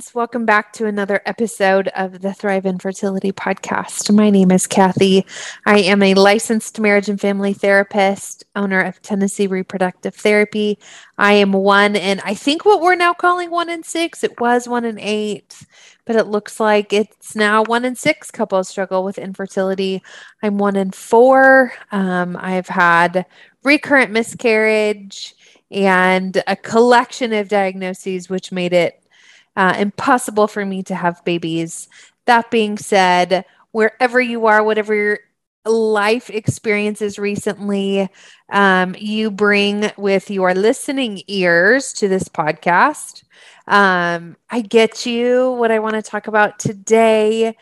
Friends. Welcome back to another episode of the Thrive Infertility Podcast. My name is Kathy. I am a licensed marriage and family therapist, owner of Tennessee Reproductive Therapy. I am one in, I think, what we're now calling one in six. It was one in eight, but it looks like it's now one in six couples struggle with infertility. I'm one in four. Um, I've had recurrent miscarriage and a collection of diagnoses, which made it uh, impossible for me to have babies. That being said, wherever you are, whatever your life experiences recently, um, you bring with your listening ears to this podcast. Um, I get you. What I want to talk about today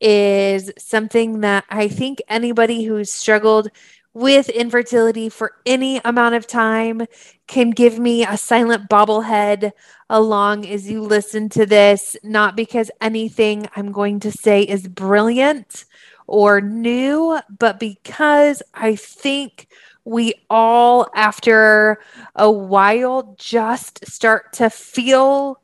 is something that I think anybody who's struggled with infertility for any amount of time can give me a silent bobblehead along as you listen to this, not because anything I'm going to say is brilliant or new, but because I think we all, after a while, just start to feel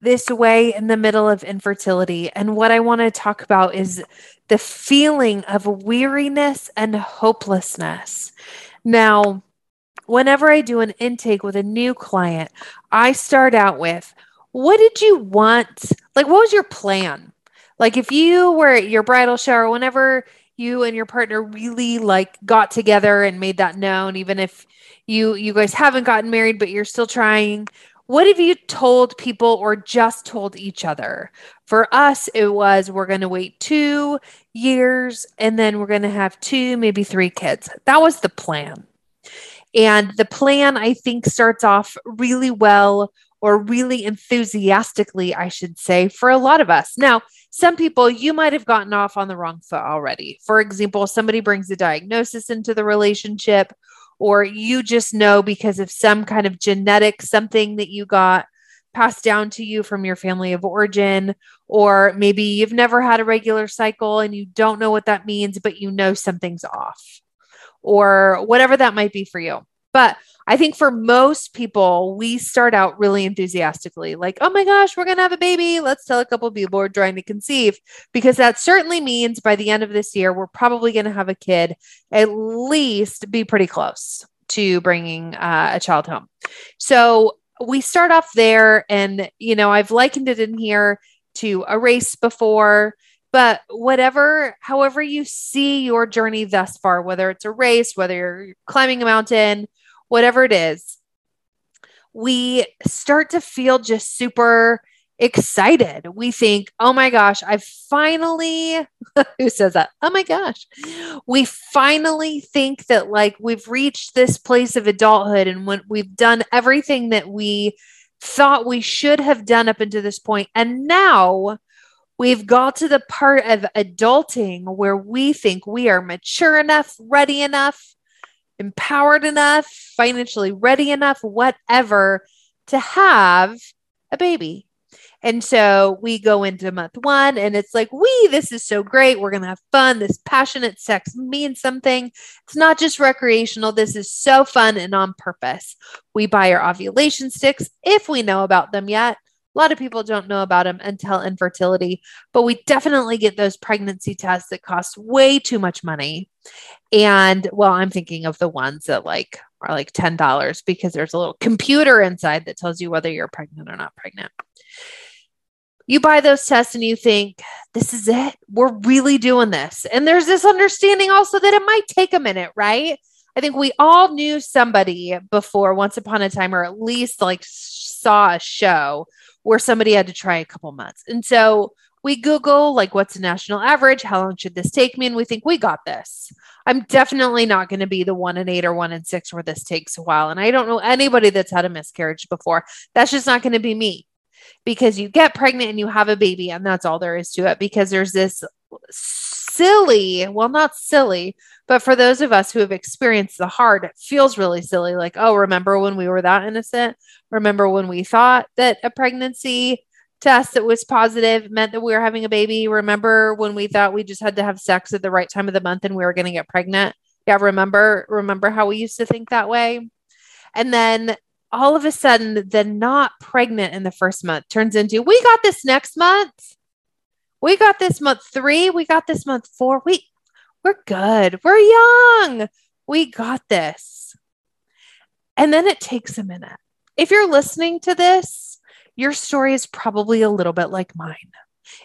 this way in the middle of infertility. And what I want to talk about is the feeling of weariness and hopelessness. Now, whenever I do an intake with a new client, I start out with, What did you want? Like, what was your plan? Like, if you were at your bridal shower, whenever you and your partner really like got together and made that known, even if you you guys haven't gotten married, but you're still trying, what have you told people or just told each other? For us, it was we're going to wait two years and then we're going to have two, maybe three kids. That was the plan. And the plan, I think, starts off really well or really enthusiastically, I should say, for a lot of us. Now, some people, you might have gotten off on the wrong foot already. For example, somebody brings a diagnosis into the relationship or you just know because of some kind of genetic something that you got passed down to you from your family of origin, or maybe you've never had a regular cycle and you don't know what that means, but you know something's off, or whatever that might be for you. But I think for most people, we start out really enthusiastically, like, oh my gosh, we're going to have a baby. Let's tell a couple people we're trying to conceive, because that certainly means by the end of this year, we're probably going to have a kid, at least be pretty close to bringing uh, a child home. So we start off there. And, you know, I've likened it in here to a race before but whatever however you see your journey thus far whether it's a race whether you're climbing a mountain whatever it is, we start to feel just super excited. We think, oh my gosh, I finally, who says that? Oh my gosh, we finally think that like we've reached this place of adulthood and when we've done everything that we thought we should have done up until this point. And now we've got to the part of adulting where we think we are mature enough, ready enough empowered enough, financially ready enough, whatever, to have a baby. And so we go into month one and it's like, we, this is so great. We're going to have fun. This passionate sex means something. It's not just recreational. This is so fun and on purpose. We buy our ovulation sticks if we know about them yet. A lot of people don't know about them until infertility, but we definitely get those pregnancy tests that cost way too much money. And well, I'm thinking of the ones that like are like $10 because there's a little computer inside that tells you whether you're pregnant or not pregnant. You buy those tests and you think, this is it. We're really doing this. And there's this understanding also that it might take a minute, right? I think we all knew somebody before once upon a time, or at least like saw a show where somebody had to try a couple months. And so we Google, like, what's the national average? How long should this take me? And we think we got this. I'm definitely not going to be the one in eight or one in six where this takes a while. And I don't know anybody that's had a miscarriage before. That's just not going to be me because you get pregnant and you have a baby, and that's all there is to it. Because there's this silly, well, not silly, but for those of us who have experienced the hard, it feels really silly. Like, oh, remember when we were that innocent? Remember when we thought that a pregnancy test that was positive meant that we were having a baby? Remember when we thought we just had to have sex at the right time of the month and we were going to get pregnant? Yeah, remember remember how we used to think that way? And then all of a sudden, the not pregnant in the first month turns into, we got this next month. We got this month three. We got this month four. We, we're good. We're young. We got this. And then it takes a minute. If you're listening to this, your story is probably a little bit like mine.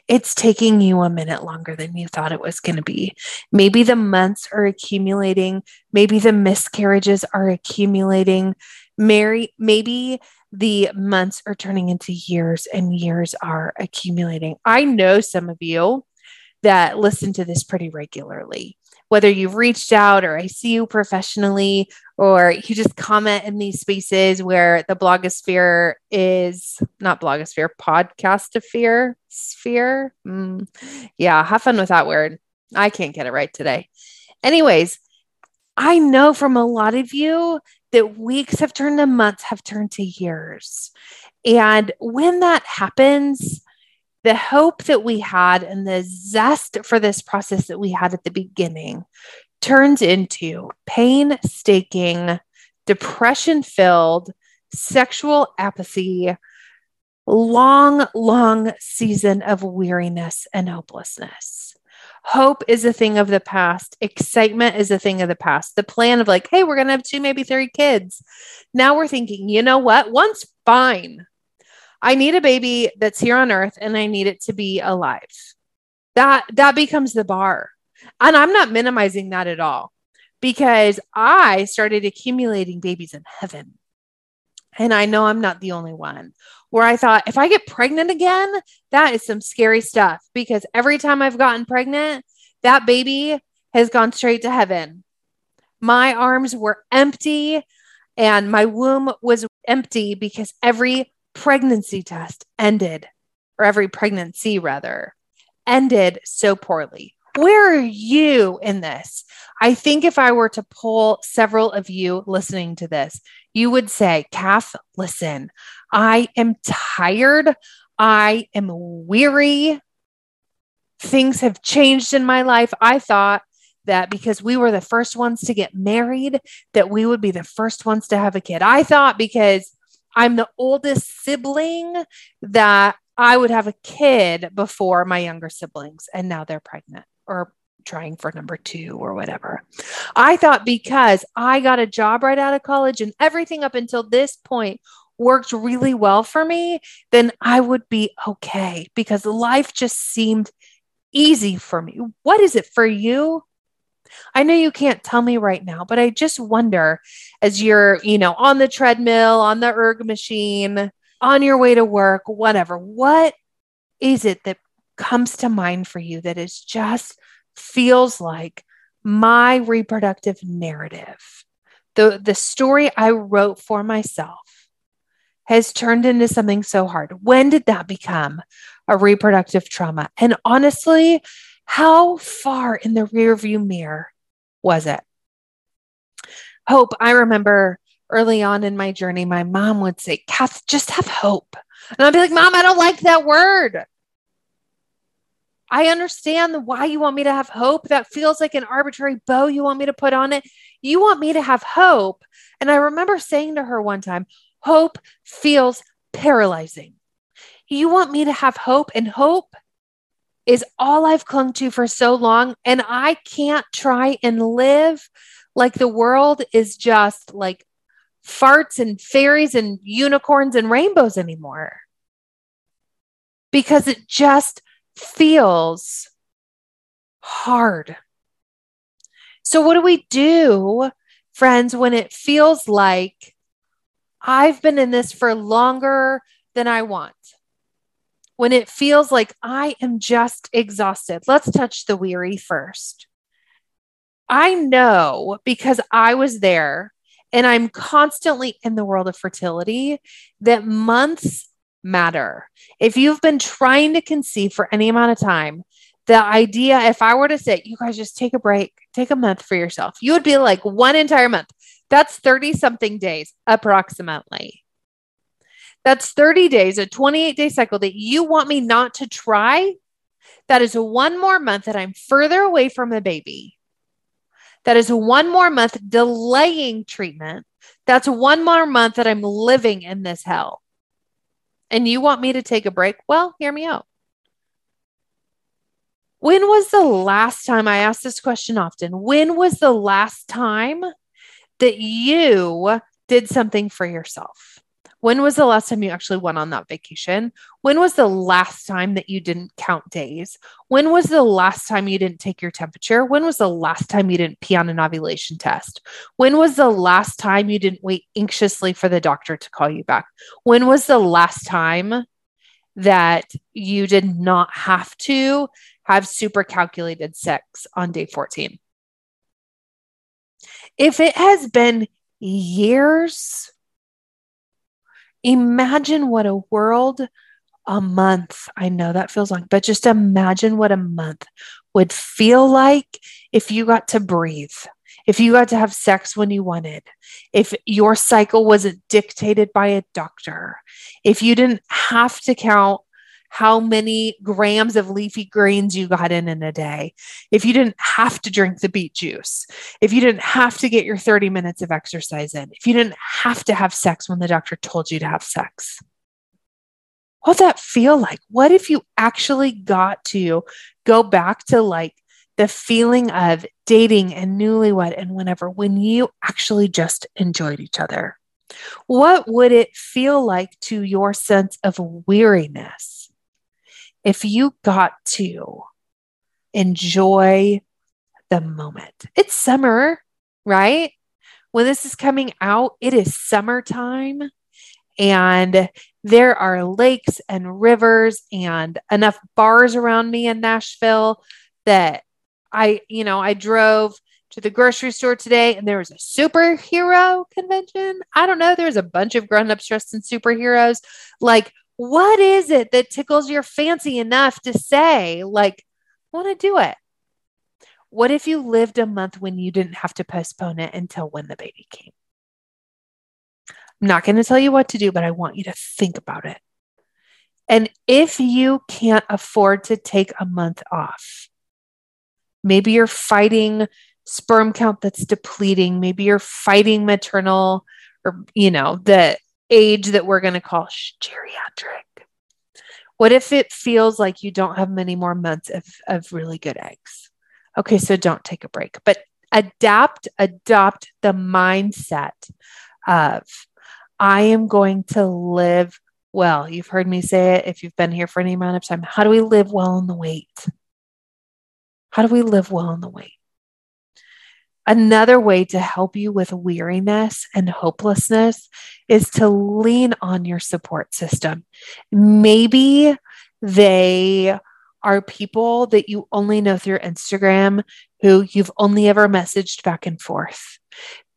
It's taking you a minute longer than you thought it was going to be. Maybe the months are accumulating. Maybe the miscarriages are accumulating. Mary, maybe the months are turning into years and years are accumulating. I know some of you that listen to this pretty regularly whether you've reached out or I see you professionally, or you just comment in these spaces where the blogosphere is not blogosphere, podcastosphere sphere. Mm, yeah, have fun with that word. I can't get it right today. Anyways, I know from a lot of you that weeks have turned to months, have turned to years. And when that happens, the hope that we had and the zest for this process that we had at the beginning turns into painstaking, depression filled, sexual apathy, long, long season of weariness and hopelessness. Hope is a thing of the past. Excitement is a thing of the past. The plan of like, hey, we're going to have two, maybe three kids. Now we're thinking, you know what? One's fine. I need a baby that's here on earth and I need it to be alive. That that becomes the bar. And I'm not minimizing that at all because I started accumulating babies in heaven. And I know I'm not the only one where I thought if I get pregnant again, that is some scary stuff because every time I've gotten pregnant, that baby has gone straight to heaven. My arms were empty and my womb was empty because every pregnancy test ended, or every pregnancy rather, ended so poorly. Where are you in this? I think if I were to poll several of you listening to this, you would say, Kath, listen, I am tired. I am weary. Things have changed in my life. I thought that because we were the first ones to get married, that we would be the first ones to have a kid. I thought because I'm the oldest sibling that I would have a kid before my younger siblings, and now they're pregnant or trying for number two or whatever. I thought because I got a job right out of college and everything up until this point worked really well for me, then I would be okay because life just seemed easy for me. What is it for you? I know you can't tell me right now, but I just wonder as you're, you know, on the treadmill, on the erg machine, on your way to work, whatever, what is it that comes to mind for you that is just feels like my reproductive narrative? The, the story I wrote for myself has turned into something so hard. When did that become a reproductive trauma? And honestly, how far in the rearview mirror was it? Hope, I remember early on in my journey, my mom would say, Kath, just have hope. And I'd be like, Mom, I don't like that word. I understand why you want me to have hope. That feels like an arbitrary bow you want me to put on it. You want me to have hope. And I remember saying to her one time, Hope feels paralyzing. You want me to have hope, and hope is all I've clung to for so long. And I can't try and live like the world is just like farts and fairies and unicorns and rainbows anymore. Because it just feels hard. So, what do we do, friends, when it feels like I've been in this for longer than I want? when it feels like I am just exhausted. Let's touch the weary first. I know because I was there and I'm constantly in the world of fertility that months matter. If you've been trying to conceive for any amount of time, the idea, if I were to say, you guys just take a break, take a month for yourself, you would be like one entire month. That's 30 something days approximately. That's 30 days, a 28 day cycle that you want me not to try. That is one more month that I'm further away from the baby. That is one more month delaying treatment That's one more month that I'm living in this hell. And you want me to take a break? Well, hear me out. When was the last time I asked this question often? When was the last time that you did something for yourself? When was the last time you actually went on that vacation? When was the last time that you didn't count days? When was the last time you didn't take your temperature? When was the last time you didn't pee on an ovulation test? When was the last time you didn't wait anxiously for the doctor to call you back? When was the last time that you did not have to have super calculated sex on day 14? If it has been years, Imagine what a world a month, I know that feels long, but just imagine what a month would feel like if you got to breathe, if you got to have sex when you wanted, if your cycle wasn't dictated by a doctor, if you didn't have to count how many grams of leafy greens you got in in a day, if you didn't have to drink the beet juice, if you didn't have to get your 30 minutes of exercise in, if you didn't have to have sex when the doctor told you to have sex. What would that feel like? What if you actually got to go back to like the feeling of dating and newlywed and whenever when you actually just enjoyed each other? What would it feel like to your sense of weariness? If you got to enjoy the moment. It's summer, right? When this is coming out, it is summertime and there are lakes and rivers and enough bars around me in Nashville that I, you know, I drove to the grocery store today and there was a superhero convention. I don't know. There was a bunch of grown-ups dressed in superheroes. Like what is it that tickles your fancy enough to say, like, want to do it? What if you lived a month when you didn't have to postpone it until when the baby came? I'm not going to tell you what to do, but I want you to think about it. And if you can't afford to take a month off, maybe you're fighting sperm count that's depleting, maybe you're fighting maternal or, you know, the age that we're going to call geriatric? What if it feels like you don't have many more months of, of really good eggs? Okay, so don't take a break, but adapt, adopt the mindset of I am going to live well. You've heard me say it if you've been here for any amount of time. How do we live well in the wait? How do we live well in the wait? Another way to help you with weariness and hopelessness is to lean on your support system. Maybe they are people that you only know through Instagram who you've only ever messaged back and forth.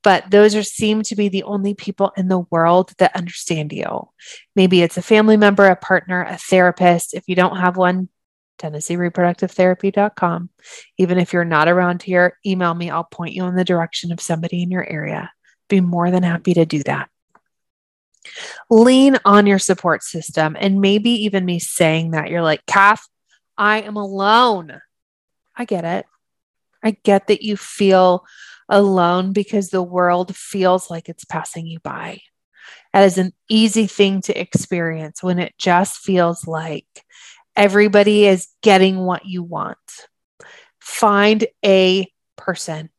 But those are seem to be the only people in the world that understand you. Maybe it's a family member, a partner, a therapist. If you don't have one, TennesseeReproductiveTherapy.com. Even if you're not around here, email me. I'll point you in the direction of somebody in your area. Be more than happy to do that. Lean on your support system. And maybe even me saying that, you're like, Kath, I am alone. I get it. I get that you feel alone because the world feels like it's passing you by. That is an easy thing to experience when it just feels like Everybody is getting what you want. Find a person,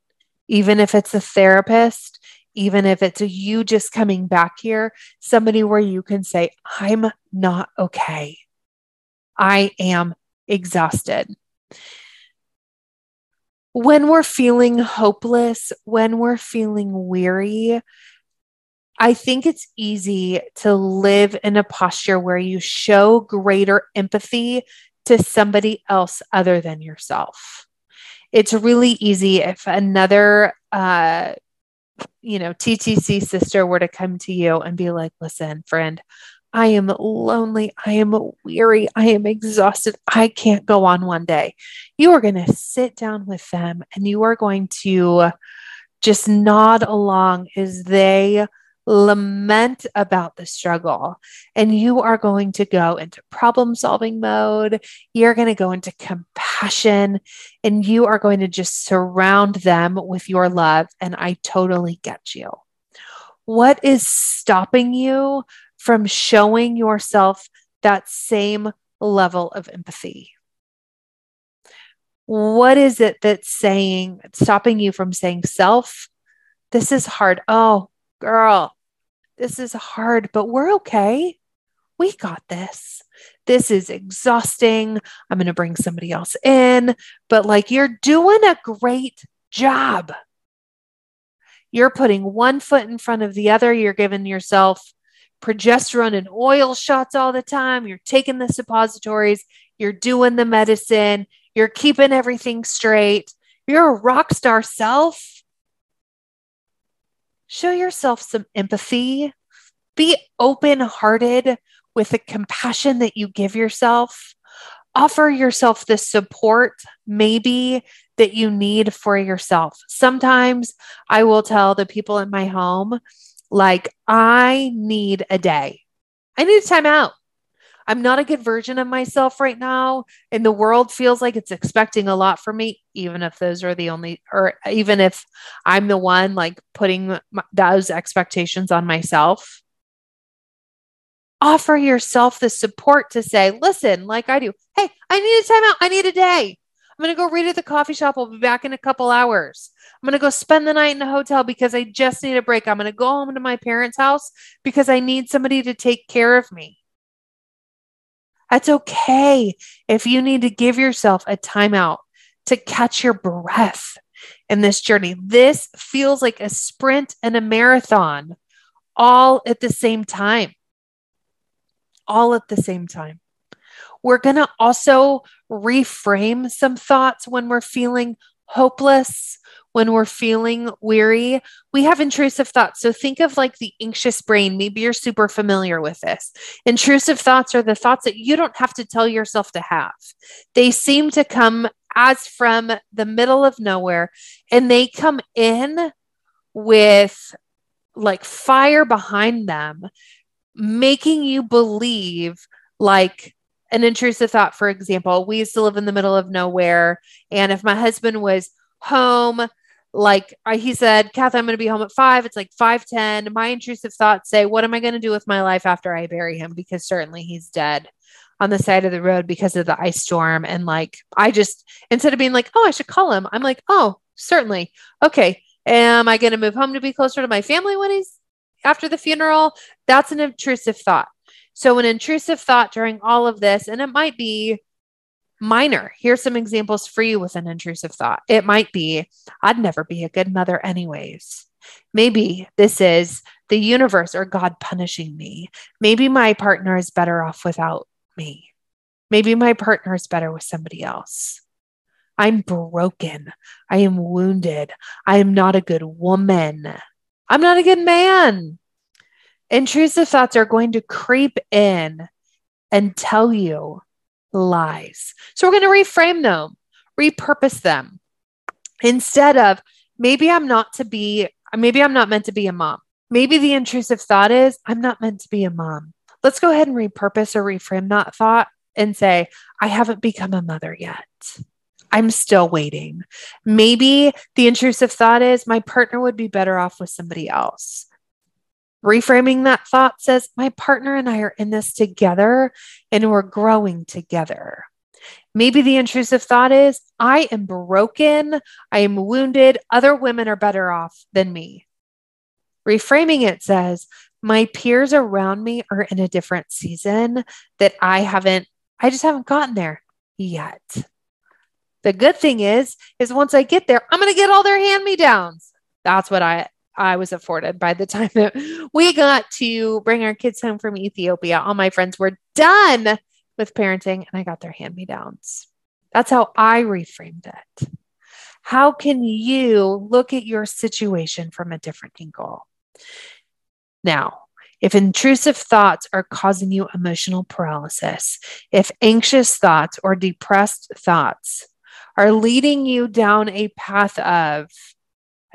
even if it's a therapist, even if it's a, you just coming back here, somebody where you can say, I'm not okay. I am exhausted. When we're feeling hopeless, when we're feeling weary, I think it's easy to live in a posture where you show greater empathy to somebody else other than yourself. It's really easy if another, uh, you know, TTC sister were to come to you and be like, listen, friend, I am lonely. I am weary. I am exhausted. I can't go on one day. You are going to sit down with them and you are going to just nod along as they lament about the struggle and you are going to go into problem solving mode. You're going to go into compassion and you are going to just surround them with your love. And I totally get you. What is stopping you from showing yourself that same level of empathy? What is it that's saying, stopping you from saying, self, this is hard. Oh, girl, this is hard, but we're okay. We got this. This is exhausting. I'm going to bring somebody else in, but like you're doing a great job. You're putting one foot in front of the other. You're giving yourself progesterone and oil shots all the time. You're taking the suppositories. You're doing the medicine. You're keeping everything straight. You're a rock star self. Show yourself some empathy. Be open hearted with the compassion that you give yourself. Offer yourself the support, maybe that you need for yourself. Sometimes I will tell the people in my home, like, I need a day. I need a time out. I'm not a good version of myself right now. And the world feels like it's expecting a lot from me, even if those are the only, or even if I'm the one like putting those expectations on myself. Offer yourself the support to say, listen, like I do, hey, I need a time out. I need a day. I'm going to go read at the coffee shop. I'll be back in a couple hours. I'm going to go spend the night in a hotel because I just need a break. I'm going to go home to my parents' house because I need somebody to take care of me. That's okay if you need to give yourself a timeout to catch your breath in this journey. This feels like a sprint and a marathon all at the same time. All at the same time. We're going to also reframe some thoughts when we're feeling hopeless, when we're feeling weary. We have intrusive thoughts. So think of like the anxious brain. Maybe you're super familiar with this. Intrusive thoughts are the thoughts that you don't have to tell yourself to have, they seem to come as from the middle of nowhere and they come in with like fire behind them, making you believe like an intrusive thought, for example, we used to live in the middle of nowhere. And if my husband was home, like he said, Kath, I'm going to be home at five. It's like 510. My intrusive thoughts say, what am I going to do with my life after I bury him? Because certainly he's dead on the side of the road because of the ice storm. And like, I just, instead of being like, oh, I should call him, I'm like, oh, certainly. Okay. Am I going to move home to be closer to my family when he's after the funeral? That's an intrusive thought. So, an intrusive thought during all of this, and it might be minor. Here's some examples for you with an intrusive thought. It might be, I'd never be a good mother, anyways. Maybe this is the universe or God punishing me. Maybe my partner is better off without me. Maybe my partner is better with somebody else. I'm broken. I am wounded. I am not a good woman. I'm not a good man intrusive thoughts are going to creep in and tell you lies. So we're going to reframe them, repurpose them. Instead of maybe I'm not to be, maybe I'm not meant to be a mom. Maybe the intrusive thought is I'm not meant to be a mom. Let's go ahead and repurpose or reframe that thought and say, I haven't become a mother yet. I'm still waiting. Maybe the intrusive thought is my partner would be better off with somebody else. Reframing that thought says, My partner and I are in this together and we're growing together. Maybe the intrusive thought is, I am broken. I am wounded. Other women are better off than me. Reframing it says, My peers around me are in a different season that I haven't, I just haven't gotten there yet. The good thing is, is once I get there, I'm going to get all their hand me downs. That's what I I was afforded by the time that we got to bring our kids home from Ethiopia. All my friends were done with parenting and I got their hand me downs. That's how I reframed it. How can you look at your situation from a different angle? Now, if intrusive thoughts are causing you emotional paralysis, if anxious thoughts or depressed thoughts are leading you down a path of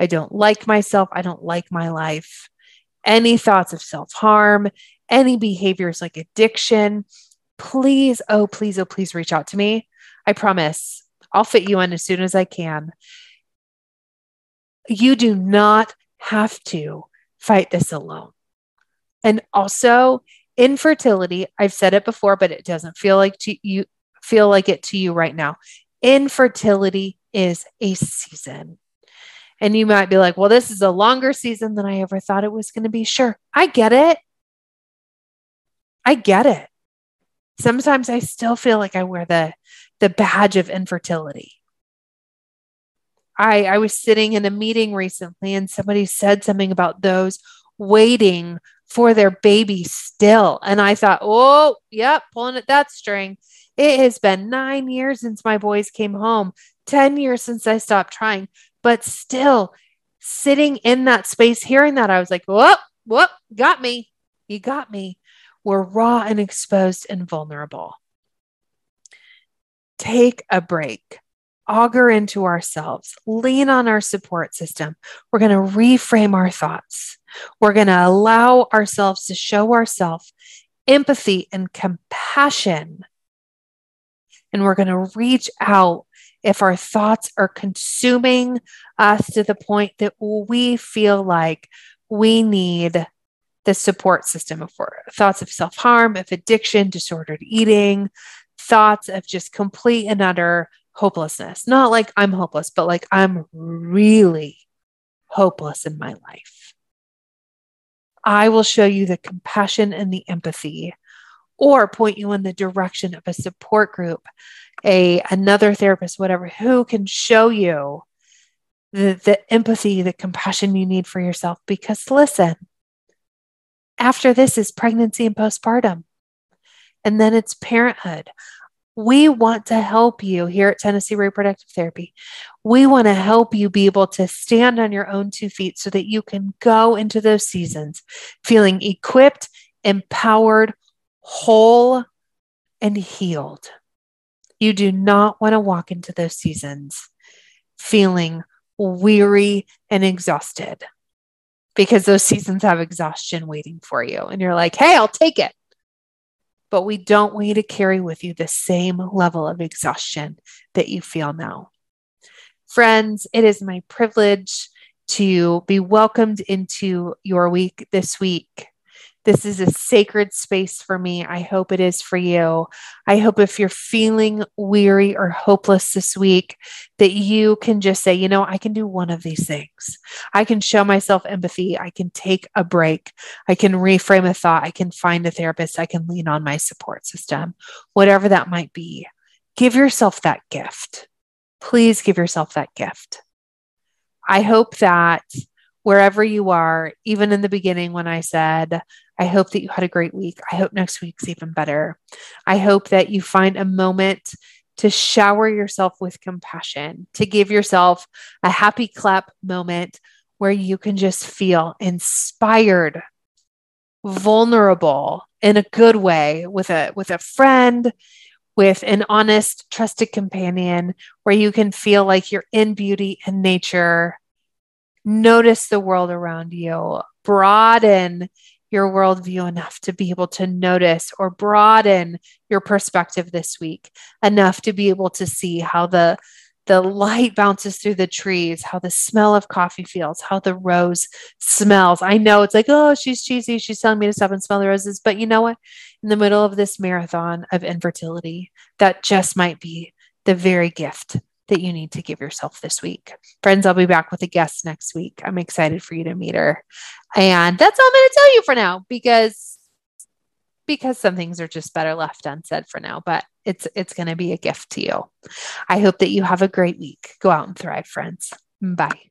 I don't like myself. I don't like my life. Any thoughts of self harm, any behaviors like addiction, please, oh, please, oh, please reach out to me. I promise I'll fit you in as soon as I can. You do not have to fight this alone. And also, infertility, I've said it before, but it doesn't feel like to you feel like it to you right now. Infertility is a season. And you might be like, well, this is a longer season than I ever thought it was going to be. Sure, I get it. I get it. Sometimes I still feel like I wear the, the badge of infertility. I, I was sitting in a meeting recently and somebody said something about those waiting for their baby still. And I thought, oh, yep, pulling at that string. It has been nine years since my boys came home, 10 years since I stopped trying, but still sitting in that space, hearing that, I was like, whoop, whoop, got me. You got me. We're raw and exposed and vulnerable. Take a break auger into ourselves, lean on our support system. We're going to reframe our thoughts. We're going to allow ourselves to show ourselves empathy and compassion. And we're going to reach out if our thoughts are consuming us to the point that we feel like we need the support system for thoughts of self harm, of addiction, disordered eating, thoughts of just complete and utter hopelessness. Not like I'm hopeless, but like I'm really hopeless in my life. I will show you the compassion and the empathy or point you in the direction of a support group, a another therapist, whatever, who can show you the, the empathy, the compassion you need for yourself. Because listen, after this is pregnancy and postpartum, and then it's parenthood. We want to help you here at Tennessee Reproductive Therapy. We want to help you be able to stand on your own two feet so that you can go into those seasons feeling equipped, empowered, whole, and healed. You do not want to walk into those seasons feeling weary and exhausted because those seasons have exhaustion waiting for you. And you're like, hey, I'll take it but we don't want you to carry with you the same level of exhaustion that you feel now. Friends, it is my privilege to be welcomed into your week this week. This is a sacred space for me. I hope it is for you. I hope if you're feeling weary or hopeless this week, that you can just say, you know, I can do one of these things. I can show myself empathy. I can take a break. I can reframe a thought. I can find a therapist. I can lean on my support system, whatever that might be. Give yourself that gift. Please give yourself that gift. I hope that wherever you are, even in the beginning when I said, I hope that you had a great week. I hope next week's even better. I hope that you find a moment to shower yourself with compassion, to give yourself a happy clap moment where you can just feel inspired, vulnerable in a good way with a with a friend, with an honest, trusted companion where you can feel like you're in beauty and nature notice the world around you, broaden your worldview enough to be able to notice or broaden your perspective this week enough to be able to see how the the light bounces through the trees, how the smell of coffee feels, how the rose smells. I know it's like, oh, she's cheesy. She's telling me to stop and smell the roses. But you know what? In the middle of this marathon of infertility, that just might be the very gift that you need to give yourself this week. Friends, I'll be back with a guest next week. I'm excited for you to meet her. And that's all I'm going to tell you for now because because some things are just better left unsaid for now, but it's it's going to be a gift to you. I hope that you have a great week. Go out and thrive, friends. Bye.